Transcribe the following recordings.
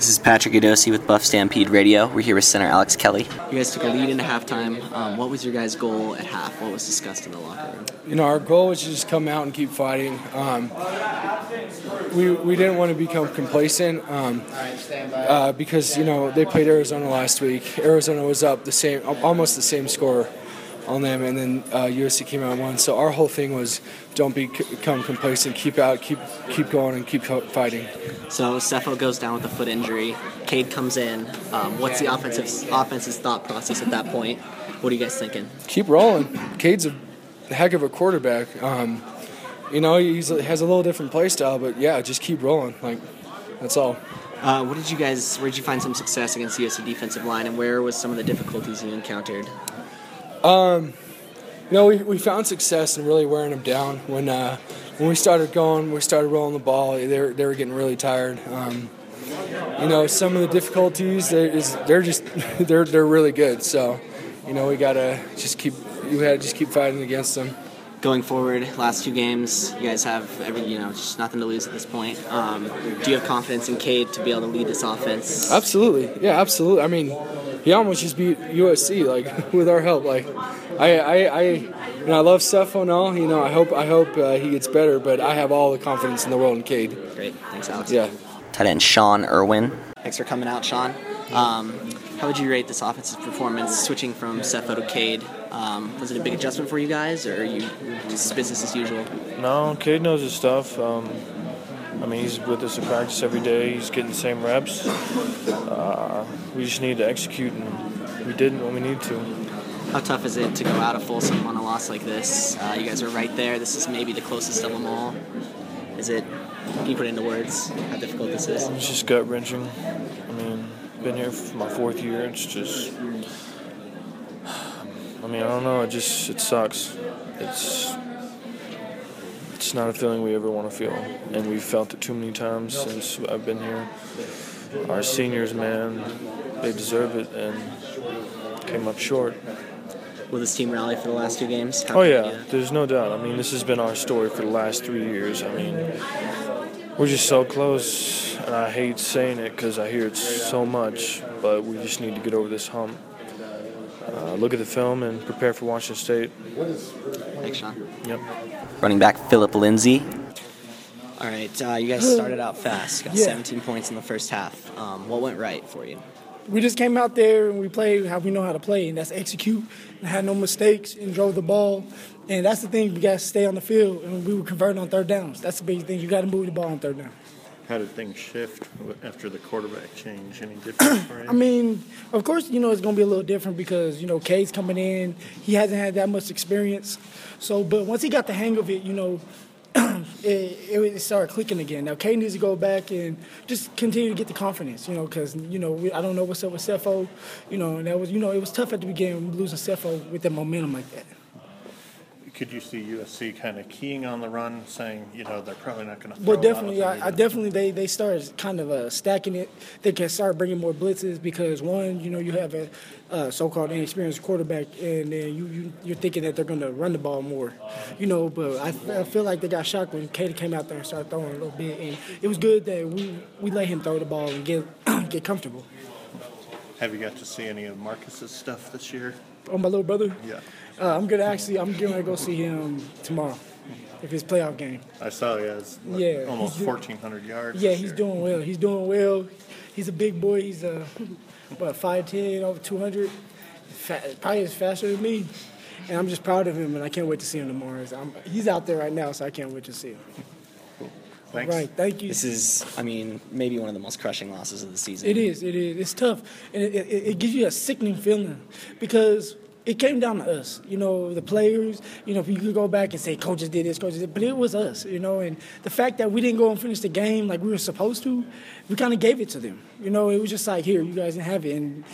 This is Patrick Adosi with Buff Stampede Radio. We're here with center Alex Kelly. You guys took a lead into halftime. Um, what was your guys' goal at half? What was discussed in the locker room? You know, our goal was to just come out and keep fighting. Um, we, we didn't want to become complacent um, uh, because, you know, they played Arizona last week. Arizona was up the same, almost the same score on them, and then uh, USC came out and won. So our whole thing was don't become complacent, keep out, keep keep going, and keep fighting. So Sefo goes down with a foot injury. Cade comes in. Um, what's the offensive offense's thought process at that point? What are you guys thinking? Keep rolling. Cade's a heck of a quarterback. Um, you know, he has a little different play style, but yeah, just keep rolling. Like that's all. Uh, what did you guys? Where did you find some success against the USC defensive line, and where was some of the difficulties you encountered? Um, you know, we, we found success in really wearing them down. When uh, when we started going, we started rolling the ball. They were, they were getting really tired. Um, you know, some of the difficulties they're, is, they're just they're they're really good. So, you know, we gotta just keep you had to just keep fighting against them. Going forward, last two games, you guys have every you know just nothing to lose at this point. Um, do you have confidence in Cade to be able to lead this offense? Absolutely, yeah, absolutely. I mean, he almost just beat USC like with our help. Like, I, I, I, you know, I love Sefo and all. You know, I hope, I hope uh, he gets better. But I have all the confidence in the world in Cade. Great, thanks, Alex. Yeah. Tight end Sean Irwin. Thanks for coming out, Sean. Um, how would you rate this offensive performance, switching from Sefo to Cade? Um, was it a big adjustment for you guys, or are you just business as usual? No, Cade knows his stuff. Um, I mean, he's with us in practice every day. He's getting the same reps. Uh, we just need to execute, and we didn't when we need to. How tough is it to go out of Folsom on a loss like this? Uh, you guys are right there. This is maybe the closest of them all. Is it? Can you put it into words how difficult this is? It's just gut wrenching. Been here for my fourth year. It's just. I mean, I don't know. It just it sucks. It's it's not a feeling we ever want to feel, and we've felt it too many times since I've been here. Our seniors, man, they deserve it, and came up short. Will this team rally for the last two games? How oh yeah, there's no doubt. I mean, this has been our story for the last three years. I mean, we're just so close, and I hate saying it because I hear it so much, but we just need to get over this hump. Uh, look at the film and prepare for Washington State. Thanks, Sean. Yep. Running back Phillip Lindsay. All right, uh, you guys started out fast. Got Yeah. 17 points in the first half. Um, what went right for you? We just came out there and we played how we know how to play, and that's execute and had no mistakes and drove the ball. And that's the thing, we got to stay on the field, and we were converting on third downs. That's the big thing. You got to move the ball on third down. How did things shift after the quarterback change? Any difference? I mean, of course, you know it's going to be a little different because you know Cade's coming in. He hasn't had that much experience, so but once he got the hang of it, you know, it, it started clicking again. Now Cade needs to go back and just continue to get the confidence, you know, because you know we, I don't know what's up with Sefo, you know, and that was you know it was tough at the beginning losing Sefo with that momentum like that. Could you see USC kind of keying on the run, saying, you know, they're probably not going to Well, definitely, I, I definitely they they started kind of uh, stacking it. They can start bringing more blitzes because one, you know, you have a uh, so-called inexperienced quarterback, and then you, you you're thinking that they're going to run the ball more, you know. But I, I feel like they got shocked when Cade came out there and started throwing a little bit, and it was good that we we let him throw the ball and get get comfortable. Have you got to see any of Marcus's stuff this year? Oh, my little brother. Yeah. Uh, I'm gonna actually I'm going to go see him tomorrow, if his playoff game. I saw he has like, Yeah, almost do- 1,400 yards. Yeah, he's year. doing well. He's doing well. He's a big boy. He's uh, what five ten, over two hundred. Fa- probably is faster than me, and I'm just proud of him. And I can't wait to see him tomorrow. I'm, he's out there right now, so I can't wait to see him. Thanks. Right, thank you. This is, I mean, maybe one of the most crushing losses of the season. It is. It is. It's tough, and it, it, it gives you a sickening feeling because it came down to us. You know, the players. You know, if you could go back and say coaches did this, coaches did, but it was us. You know, and the fact that we didn't go and finish the game like we were supposed to, we kind of gave it to them. You know, it was just like here, you guys didn't have it, and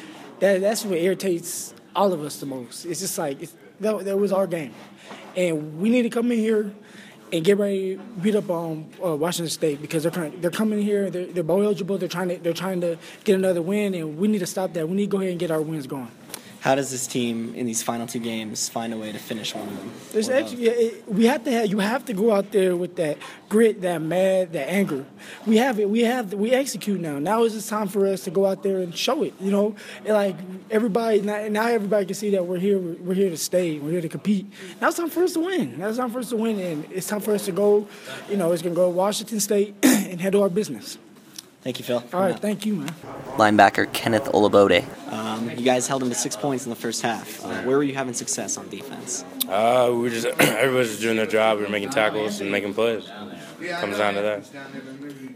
that that's what irritates all of us the most. It's just like it's, that, that was our game, and we need to come in here and get ready to beat up on uh, Washington State because they're trying, they're coming here, they're, they're bowl eligible, they're trying to they're trying to get another win, and we need to stop that. We need to go ahead and get our wins going. How does this team in these final two games find a way to finish one of them? There's actually, yeah, it, we have to have you have to go out there with that grit, that mad, that anger. We have it. We have we execute now. Now is the time for us to go out there and show it. You know, and like everybody now, now everybody can see that we're here. We're here to stay. We're here to compete. Now it's time for us to win. Now it's time for us to win, and it's time for us to go. You know, it's gonna go to Washington State and handle our business. Thank you, Phil. All right, thank you, man. Linebacker Kenneth Olugbode. Um, you guys held him to six points in the first half. Uh, where were you having success on defense? Uh, we were just everybody's just doing their job. We were making tackles and making plays. Comes down to that.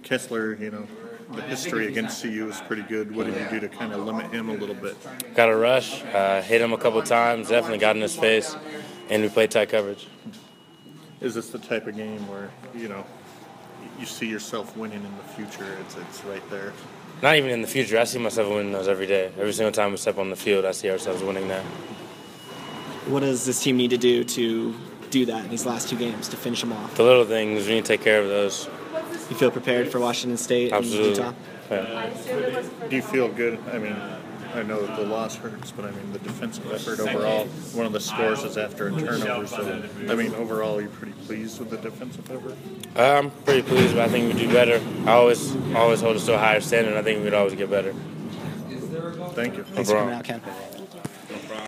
Kessler, you know, the history against CU is pretty good. What did you do to kind of limit him a little bit? Got a rush, uh, hit him a couple times. Definitely got in his face, and we played tight coverage. Is this the type of game where you know you see yourself winning in the future? It's it's right there. Not even in the future. I see myself winning those every day. Every single time we step on the field, I see ourselves winning that. What does this team need to do to do that in these last two games to finish them off? The little things we need to take care of those. You feel prepared for Washington State Absolutely. and Utah? Yeah. Do you feel good? I mean, I know the loss hurts, but I mean the defensive effort overall. One of the scores is after a turnover, so I mean overall, you're pretty pleased with the defensive effort. I'm pretty pleased, but I think we do better. I always always hold us to a higher standard. I think we'd always get better. Thank you. Thanks for coming out, Ken.